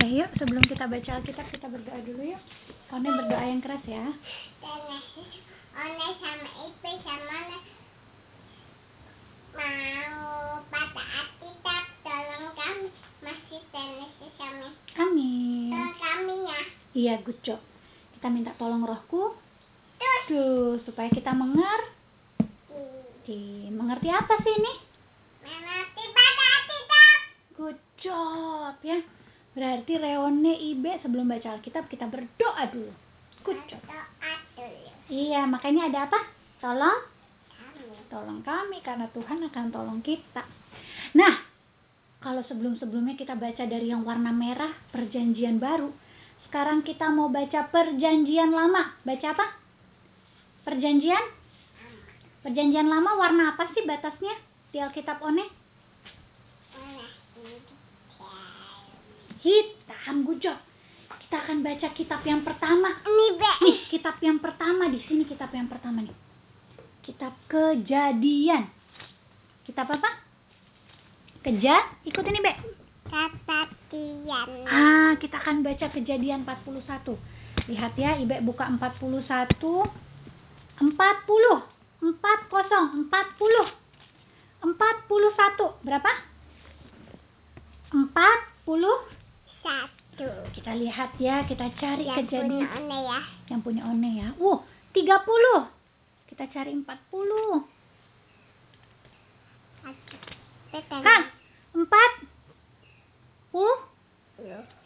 Oke, yuk sebelum kita baca Alkitab kita berdoa dulu yuk. Kone berdoa yang keras ya. One sama Ipe sama mau pada Alkitab tolong kami masih Genesis sama Amin. tolong kami ya Iya, good job. Kita minta tolong rohku tuh supaya kita mengerti. Mengerti apa sih ini? mengerti pada Alkitab Good job ya. Berarti Reone Ibe sebelum baca Alkitab kita berdoa dulu. Dulu Iya, makanya ada apa? Tolong kami tolong kami karena Tuhan akan tolong kita. Nah, kalau sebelum-sebelumnya kita baca dari yang warna merah, perjanjian baru. Sekarang kita mau baca perjanjian lama. Baca apa? Perjanjian? Perjanjian lama warna apa sih batasnya di Alkitab One? Mana hidup Hitam, job. Kita akan baca kitab yang pertama. ini be Nih, kitab yang pertama di sini kitab yang pertama nih. Kitab Kejadian. Kitab apa? Keja, ikut ini, Be. kejadian Ah, kita akan baca Kejadian 41. Lihat ya, Ibe buka 41. 40. 40, 40. 41. Berapa? 40. Satu Kita lihat ya, kita cari yang kejadian. punya one ya yang punya one ya. Uh, 30. Kita cari 40. Betul. Hah? 4. Uh,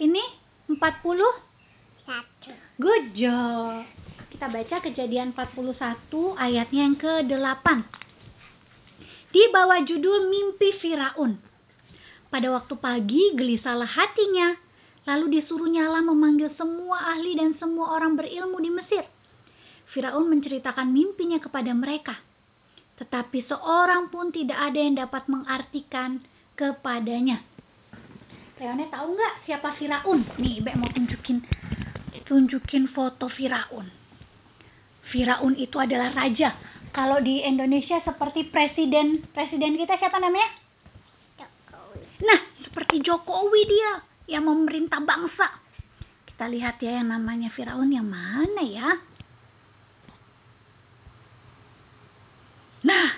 ini 40. satu Good job. Kita baca kejadian 41 ayatnya yang ke-8. Di bawah judul Mimpi Firaun. Pada waktu pagi gelisahlah hatinya, lalu disuruhnya Allah memanggil semua ahli dan semua orang berilmu di Mesir. Firaun menceritakan mimpinya kepada mereka. Tetapi seorang pun tidak ada yang dapat mengartikan kepadanya. Reone tahu nggak siapa Firaun? Nih, Ibe mau tunjukin tunjukin foto Firaun. Firaun itu adalah raja. Kalau di Indonesia seperti presiden presiden kita siapa namanya? Jokowi Nah, seperti Jokowi dia yang memerintah bangsa. Kita lihat ya yang namanya Firaun yang mana ya? Nah,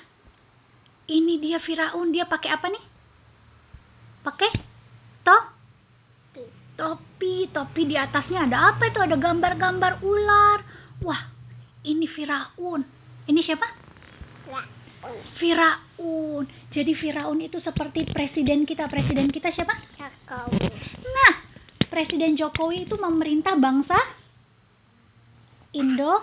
ini dia Firaun. Dia pakai apa nih? Pakai toh topi topi di atasnya ada apa itu ada gambar-gambar ular wah ini Firaun ini siapa Raun Firaun. Jadi Firaun itu seperti presiden kita. Presiden kita siapa? Jokowi. Nah presiden Jokowi itu memerintah bangsa Indo.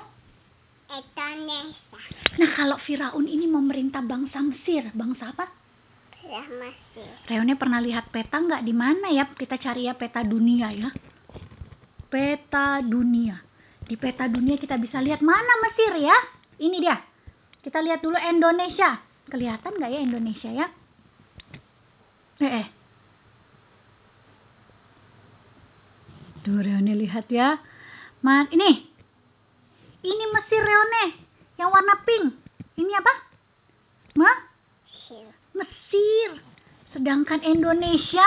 Indonesia. Nah kalau Firaun ini memerintah bangsa Mesir. Bangsa apa? Masih Reone pernah lihat peta nggak? Di mana ya? Kita cari ya peta dunia ya. Peta dunia. Di peta dunia kita bisa lihat mana Mesir ya? Ini dia kita lihat dulu Indonesia kelihatan nggak ya Indonesia ya eh, eh. tuh Reone lihat ya Man, ini ini Mesir Reone yang warna pink ini apa Ma? Mesir. Sedangkan Indonesia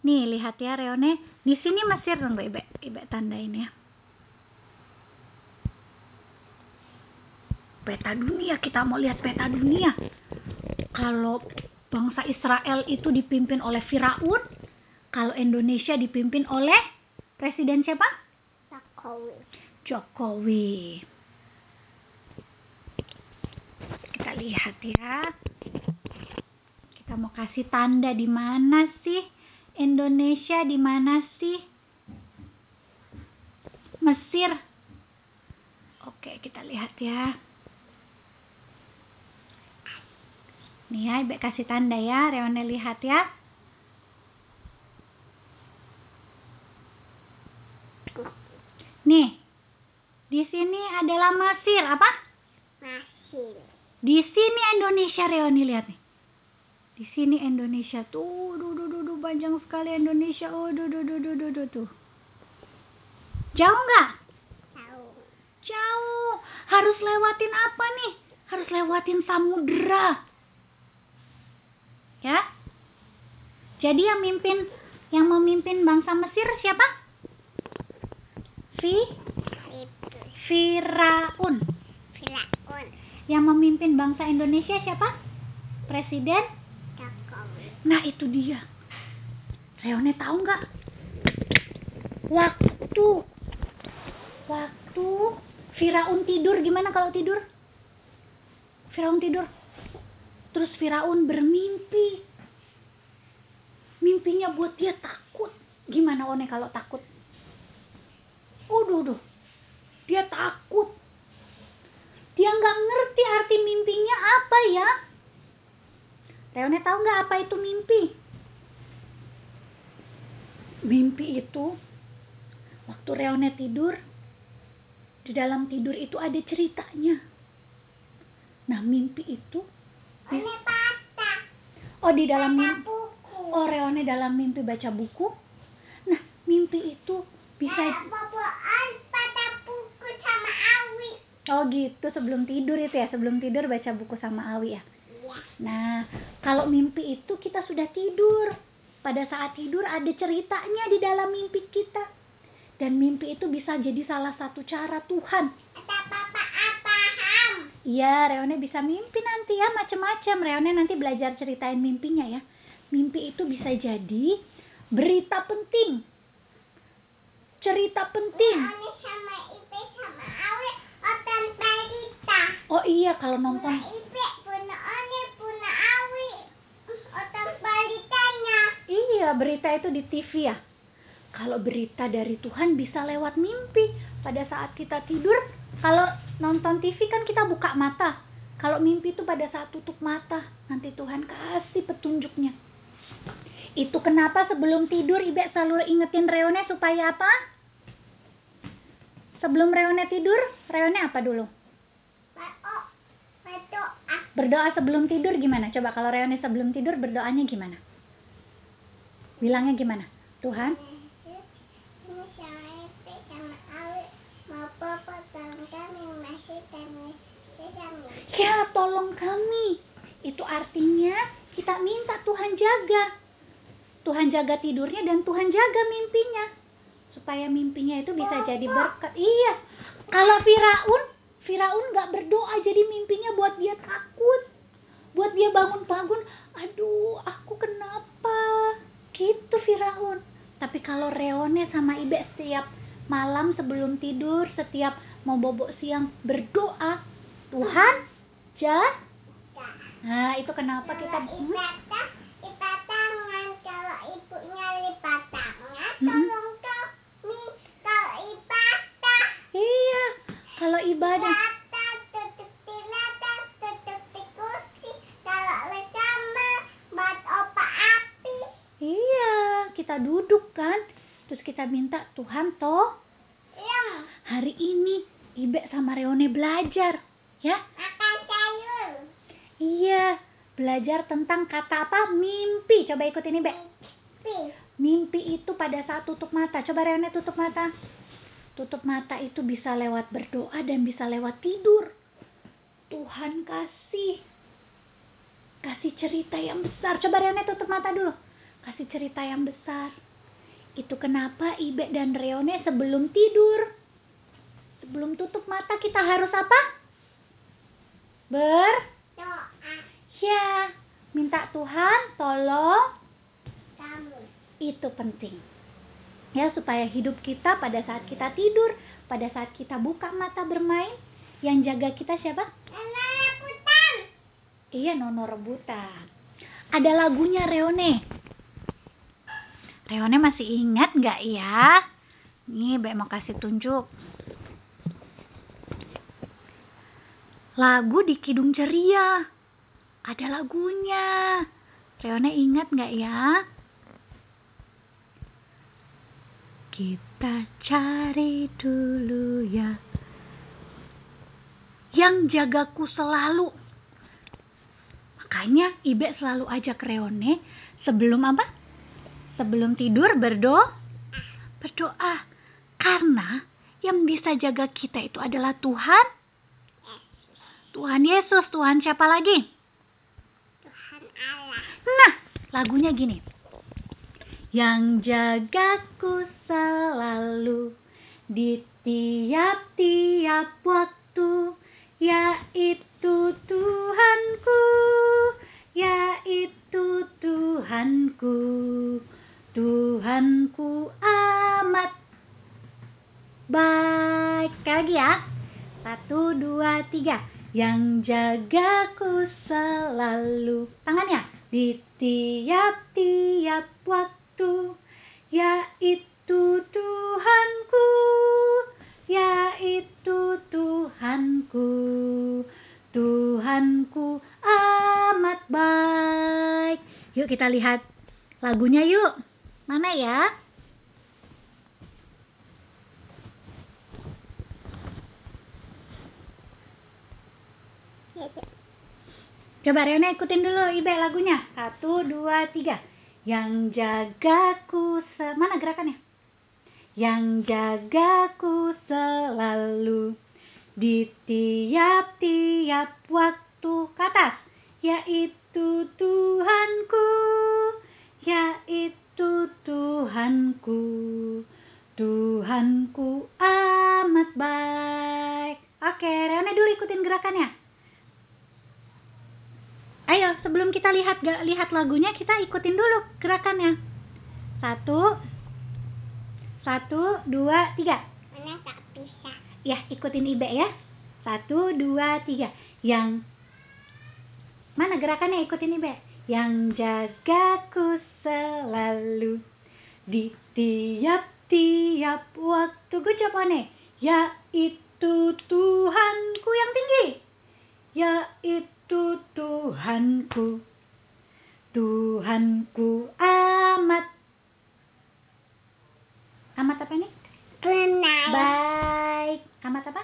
Nih, lihat ya Reone. Di sini Mesir tunggu Ibe, Ibe tandain ya. Peta dunia, kita mau lihat peta dunia. Kalau bangsa Israel itu dipimpin oleh Firaun, kalau Indonesia dipimpin oleh presiden siapa? Jokowi Jokowi. Kita lihat ya. Kita mau kasih tanda di mana sih? Indonesia di mana sih? Mesir. Oke, kita lihat ya. Nih ya, Ibe kasih tanda ya. Reone lihat ya. Nih. Di sini adalah Mesir, apa? masih Di sini Indonesia Reoni lihat nih. Di sini Indonesia tuh, duh, duh, duh, duh, panjang sekali Indonesia. Oh, duh, duh, duh, duh, duh, duh, tuh. Jauh nggak? tahu Jauh. Harus lewatin apa nih? Harus lewatin samudera. Ya. Jadi yang mimpin Yang memimpin bangsa Mesir siapa? Fi. Firaun. Firaun. Yang memimpin bangsa Indonesia siapa? Presiden? Jokowi. Nah itu dia. Reone tahu nggak? Waktu waktu Firaun tidur gimana kalau tidur? Firaun tidur. Terus Firaun bermimpi. Mimpinya buat dia takut. Gimana One kalau takut? Uduh, uduh. Dia takut. Dia nggak ngerti arti mimpinya apa ya. Reone tahu nggak apa itu mimpi? Mimpi itu waktu Reone tidur di dalam tidur itu ada ceritanya. Nah, mimpi itu Ini patah. oh di dalam Baca mimpi buku. oh Reone dalam mimpi baca buku. Nah, mimpi itu bisa boboan buku sama Awi. oh gitu sebelum tidur itu ya, sebelum tidur baca buku sama Awi ya. Iya. Nah, kalau mimpi itu kita sudah tidur. Pada saat tidur ada ceritanya di dalam mimpi kita. Dan mimpi itu bisa jadi salah satu cara Tuhan. Iya, Reone bisa mimpi nanti ya, macam-macam. Reone nanti belajar ceritain mimpinya ya. Mimpi itu bisa jadi berita penting. Cerita penting. Sama Ipe sama berita. Oh iya, kalau Puna nonton Ipe, puna Oni, puna Awi. Otan beritanya. Iya, berita itu di TV ya. Kalau berita dari Tuhan bisa lewat mimpi. Pada saat kita tidur, kalau nonton TV kan kita buka mata. Kalau mimpi itu pada saat tutup mata, nanti Tuhan kasih petunjuknya. Itu kenapa sebelum tidur Ibe selalu ingetin Reone supaya apa? Sebelum Reone tidur, Reone apa dulu? Berdoa. Berdoa sebelum tidur gimana? Coba kalau Reone sebelum tidur berdoanya gimana? Bilangnya gimana? Tuhan, Ya, tolong kami. Itu artinya kita minta Tuhan jaga. Tuhan jaga tidurnya dan Tuhan jaga mimpinya. Supaya mimpinya itu bisa jadi berkat. Iya. Kalau Firaun, Firaun nggak berdoa jadi mimpinya buat dia takut. Buat dia bangun-bangun, aduh, aku kenapa? Gitu Firaun. Tapi kalau Reone sama Ibe setiap malam sebelum tidur, setiap mau bobok siang berdoa, Tuhan jaga. Nah, itu kenapa kita Kalau Hmm? lipat tangan. Kalau ibunya lipat tangan, tolong kami. Kalau ibadah, Iya, kalau ibadah. Kalau bersama, buat opa api. Iya, kita duduk kan. Terus kita minta Tuhan toh hari ini Ibe sama Reone belajar. Ya, makan sayur. iya. Belajar tentang kata apa? Mimpi. Coba ikutin Ibe. Pi. Mimpi itu pada saat tutup mata. Coba Reone tutup mata. Tutup mata itu bisa lewat berdoa dan bisa lewat tidur. Tuhan kasih kasih cerita yang besar. Coba Reone tutup mata dulu. Kasih cerita yang besar. Itu kenapa Ibe dan Reone sebelum tidur sebelum tutup mata kita harus apa? Ber? Doa ya, minta Tuhan tolong. Kamu. itu penting. Ya supaya hidup kita pada saat kita tidur pada saat kita buka mata bermain yang jaga kita siapa? Nenek rebutan. iya nono rebutan. Ada lagunya Reone. Reone masih ingat nggak ya? Nih Mbak mau kasih tunjuk lagu di Kidung Ceria. Ada lagunya. Reone ingat nggak ya? Kita cari dulu ya. Yang jagaku selalu. Makanya Ibe selalu ajak Reone sebelum apa? Sebelum tidur berdoa berdoa. Karena yang bisa jaga kita itu adalah Tuhan Tuhan Yesus Tuhan siapa lagi Tuhan Allah. Nah, lagunya gini. yang jagaku selalu di tiap-tiap waktu, yaitu Tuhanku, yaitu Tuhanku, Tuhanku amat baik. Sekali lagi ya. Satu, dua, tiga. Yang jagaku selalu. Tangannya. Di tiap-tiap waktu. Yaitu Tuhanku. Yaitu Tuhanku. Tuhanku amat baik. Yuk kita lihat lagunya yuk. Mana ya? Coba Riana ikutin dulu Ibe lagunya. Satu, dua, tiga. Yang jagaku se... Mana gerakannya? Yang jagaku selalu di tiap-tiap waktu ke atas. Yaitu Tuhanku. Yaitu Tuhanku. Tuhanku kita lihat lihat lagunya, kita ikutin dulu gerakannya. Satu, satu, dua, tiga. Mana tak bisa. Ya, ikutin Ibe ya. Satu, dua, tiga. Yang mana gerakannya ikutin Ibe? Yang jagaku selalu di tiap-tiap waktu. Gue coba nih. Yaitu Tuhanku yang tinggi. Yaitu Tuhanku. Tuhanku amat. Amat apa nih? Benar. Baik. Amat apa?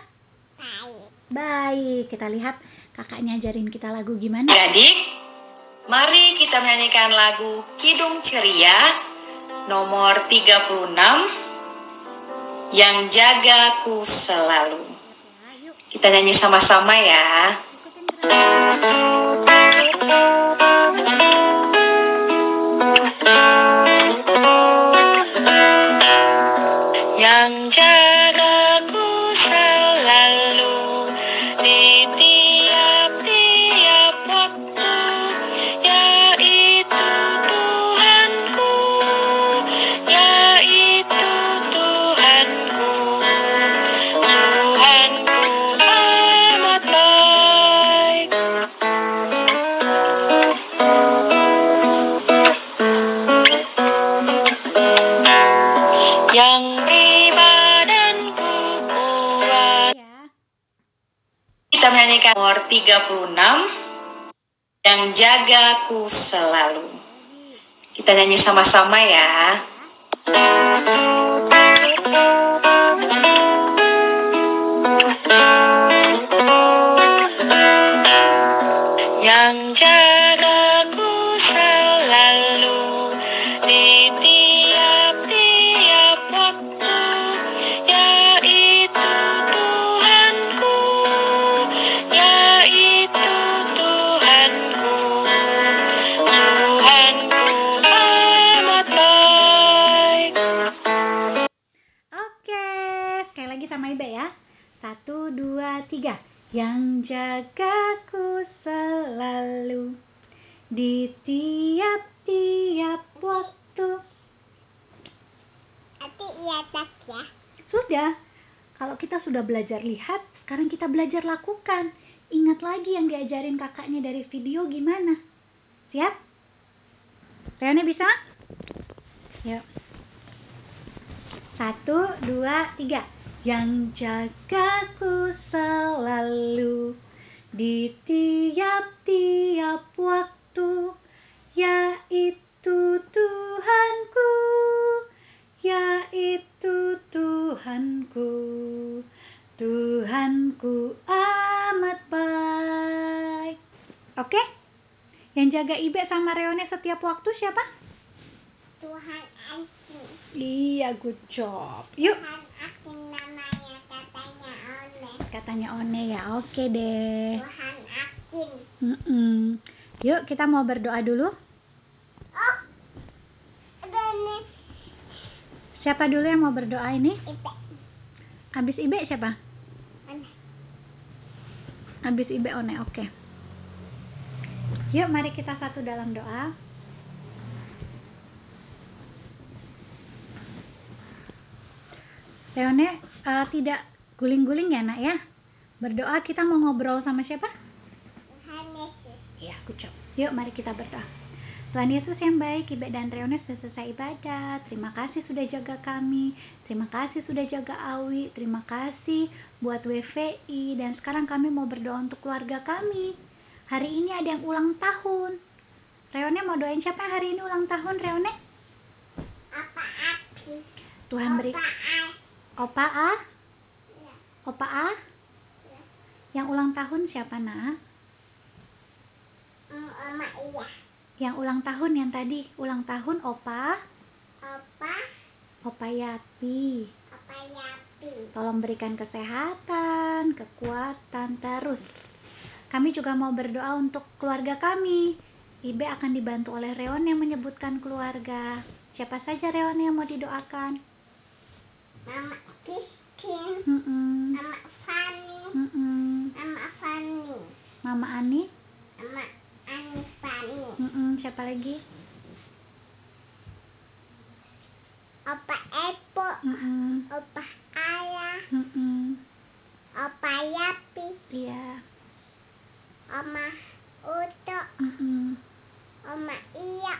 Baik. Baik. Kita lihat kakaknya ajarin kita lagu gimana. Adik, mari kita menyanyikan lagu Kidung Ceria nomor 36 Yang Jagaku Selalu. Yuk Kita nyanyi sama-sama ya. ikutin gerakan. 36 Yang jagaku selalu. Kita nyanyi sama-sama ya. Yang Nanti iya tak ya. Sudah, kalau kita sudah belajar lihat, sekarang kita belajar lakukan. Ingat lagi yang diajarin kakaknya dari video gimana. Siap? Riana bisa? Yuk. Satu, dua, tiga. Yang jagaku selalu di tiap-tiap waktu, yaitu Tuhanku, yaitu Tuhanku, Tuhanku amat baik. Oke? Yang jaga Ibe sama Reone setiap waktu siapa? Tuhan Asin. Iya, good job. Yuk, Tuhan Asin namanya katanya oleh. katanya One ya. Oke deh. Tuhan Asin. Mm-mm. Yuk, kita mau berdoa dulu. Oh, ada nih Siapa dulu yang mau berdoa ini? Ipe. Habis Ibe siapa? Mana? Habis Ibe One, oke. Yuk mari kita satu dalam doa. Leone eh, tidak guling-guling ya nak ya. Berdoa kita mau ngobrol sama siapa? Tuhan Yesus. Ya, kucap. Yuk mari kita berdoa. Tuhan Yesus yang baik, Ibe dan Reone sudah selesai ibadat. Terima kasih sudah jaga kami. Terima kasih sudah jaga Awi. Terima kasih buat WVI. Dan sekarang kami mau berdoa untuk keluarga kami. Hari ini ada yang ulang tahun. Reone mau doain siapa yang hari ini ulang tahun, Reone? Apa api? Tuhan beri Apa api? Opa A, Ya. Opa A. Ya. Yang ulang tahun siapa, Nak? Mm, Oma iya. Yang ulang tahun yang tadi, ulang tahun Opa, Apa? Opa Yati. Apa yapi? Tolong berikan kesehatan, kekuatan terus. Kami juga mau berdoa untuk keluarga kami. Ibe akan dibantu oleh Reon yang menyebutkan keluarga. Siapa saja Reon yang mau didoakan? Mama Christine. Mm-mm. Mama Fanny. Mm-mm. Mama Fanny. Mama Ani. Mama Ani Fanny. Mm-mm. Siapa lagi? Opa Epo. Mm-mm. Opa Ayah. Mm-mm. Opa Yapi. Iya. Oma Uto. Mm-mm. Oma Iya.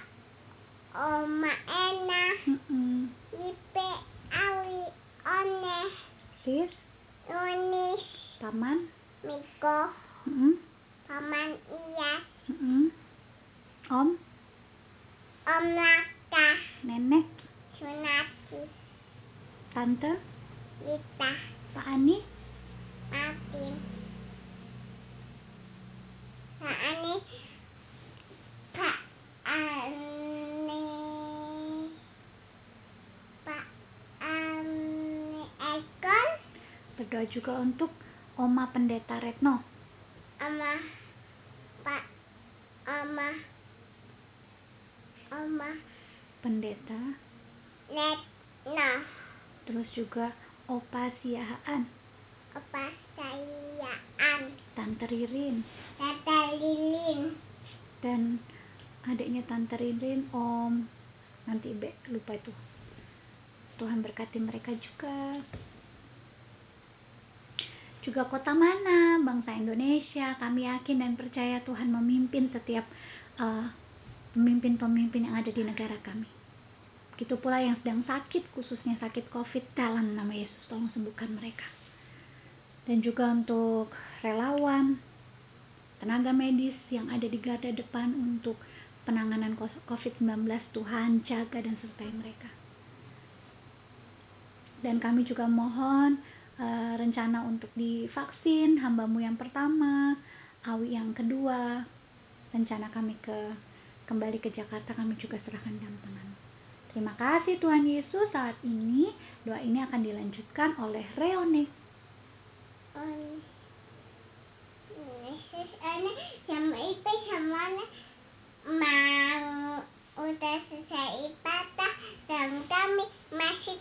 Oma Ena. Mm-mm. Ipe. Awi. One. Lis, Nunis. Paman. Miko. Mm-mm. Paman Iya. Mm-mm. Om, Om Laka. Nenek, Sunati. Tante, Lita. Pak Ani, Martin. Pak Ani. Pak Ani. Pak Ani Ekon. berdoa juga untuk Oma Pendeta Retno. Ama. Pak. Ama. Ama. Pendeta, Letno. terus juga Opa Siahaan, Apa sayaan. Tante Ririn, Tata Lilin. dan adiknya Tante Ririn, Om. Nanti Ibe lupa itu. Tuhan berkati mereka juga. Juga kota mana, bangsa Indonesia, kami yakin dan percaya Tuhan memimpin setiap eh, pemimpin-pemimpin yang ada di negara kami. Begitu pula yang sedang sakit, khususnya sakit COVID dalam nama Yesus, tolong sembuhkan mereka. Dan juga untuk relawan, tenaga medis yang ada di garda depan untuk penanganan COVID-19, Tuhan jaga dan sertai mereka. Dan kami juga mohon eh, rencana untuk divaksin hambamu yang pertama, Awi yang kedua, rencana kami ke kembali ke Jakarta kami juga serahkan dalam tangan. Terima kasih Tuhan Yesus saat ini doa ini akan dilanjutkan oleh Reone. Sama sama mau udah selesai ibadah dan kami masih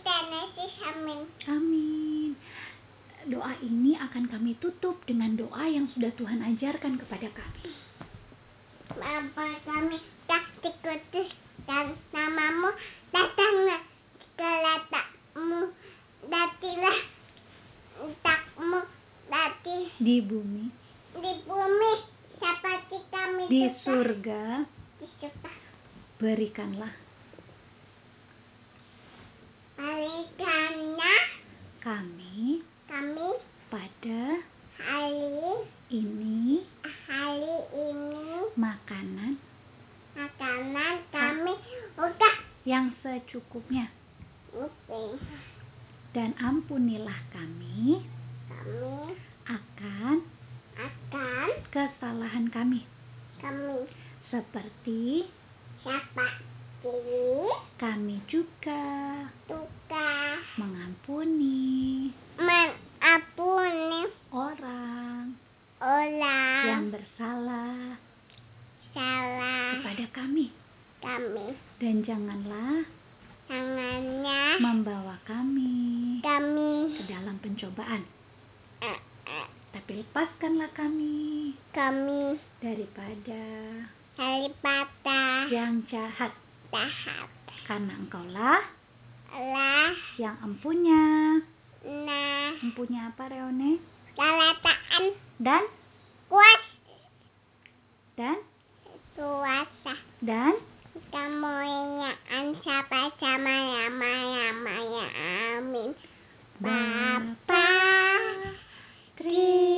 amin. Amin. Doa ini akan kami tutup dengan doa yang sudah Tuhan ajarkan kepada kami. Bapa kami tak dikutus dan namamu datanglah kedatanganmu datilah takmu dati Di bumi, di bumi seperti kami di juga surga, di surga. berikanlah Berikanlah kami kami pada hari ini hari ini makanan makanan kami udah yang secukupnya. Dan ampunilah kami akan akan kesalahan kami kami seperti seperti kami juga tukar mengampuni mengampuni orang orang yang bersalah salah kepada kami kami dan janganlah tangannya membawa cobaan. Eh, eh, Tapi lepaskanlah kami Kami daripada daripada yang jahat. tahap Karena engkaulah lah yang empunya. nah. Empunya apa Reone? kalataan Dan, kuat. Dan, kuasa dan, kemuliaan siapa sama nama namanya amin. Bapa terima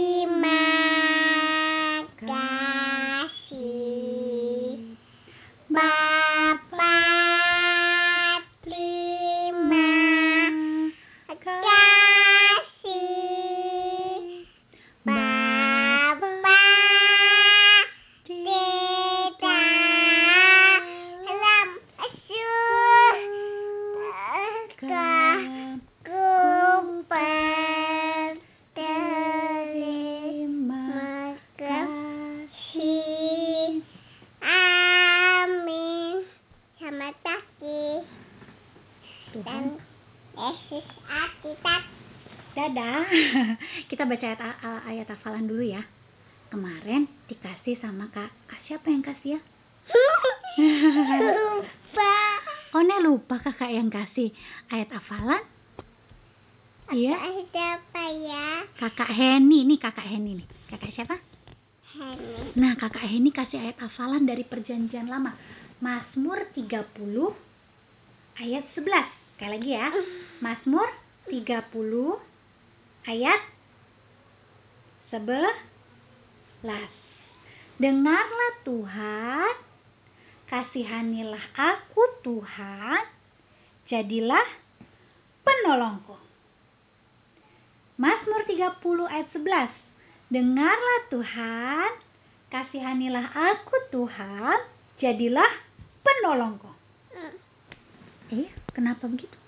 Kita baca ayat, ayat hafalan dulu ya. Kemarin dikasih sama Kak. Kak siapa yang kasih ya? lupa Oh, Nek lupa kakak yang kasih ayat hafalan. Iya, ada apa ya kakak Heni. Nih kakak Heni nih. Kakak siapa? Henny Nah, kakak Heni kasih ayat hafalan dari perjanjian lama. Mazmur 30 ayat 11. Sekali lagi ya. Mazmur 30 ayat 11. Dengarlah Tuhan, kasihanilah aku Tuhan, jadilah penolongku. Mazmur 30 ayat 11. Dengarlah Tuhan, kasihanilah aku Tuhan, jadilah penolongku. Iya, kenapa begitu?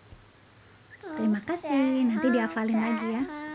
Terima kasih. Nanti dihafalin lagi ya.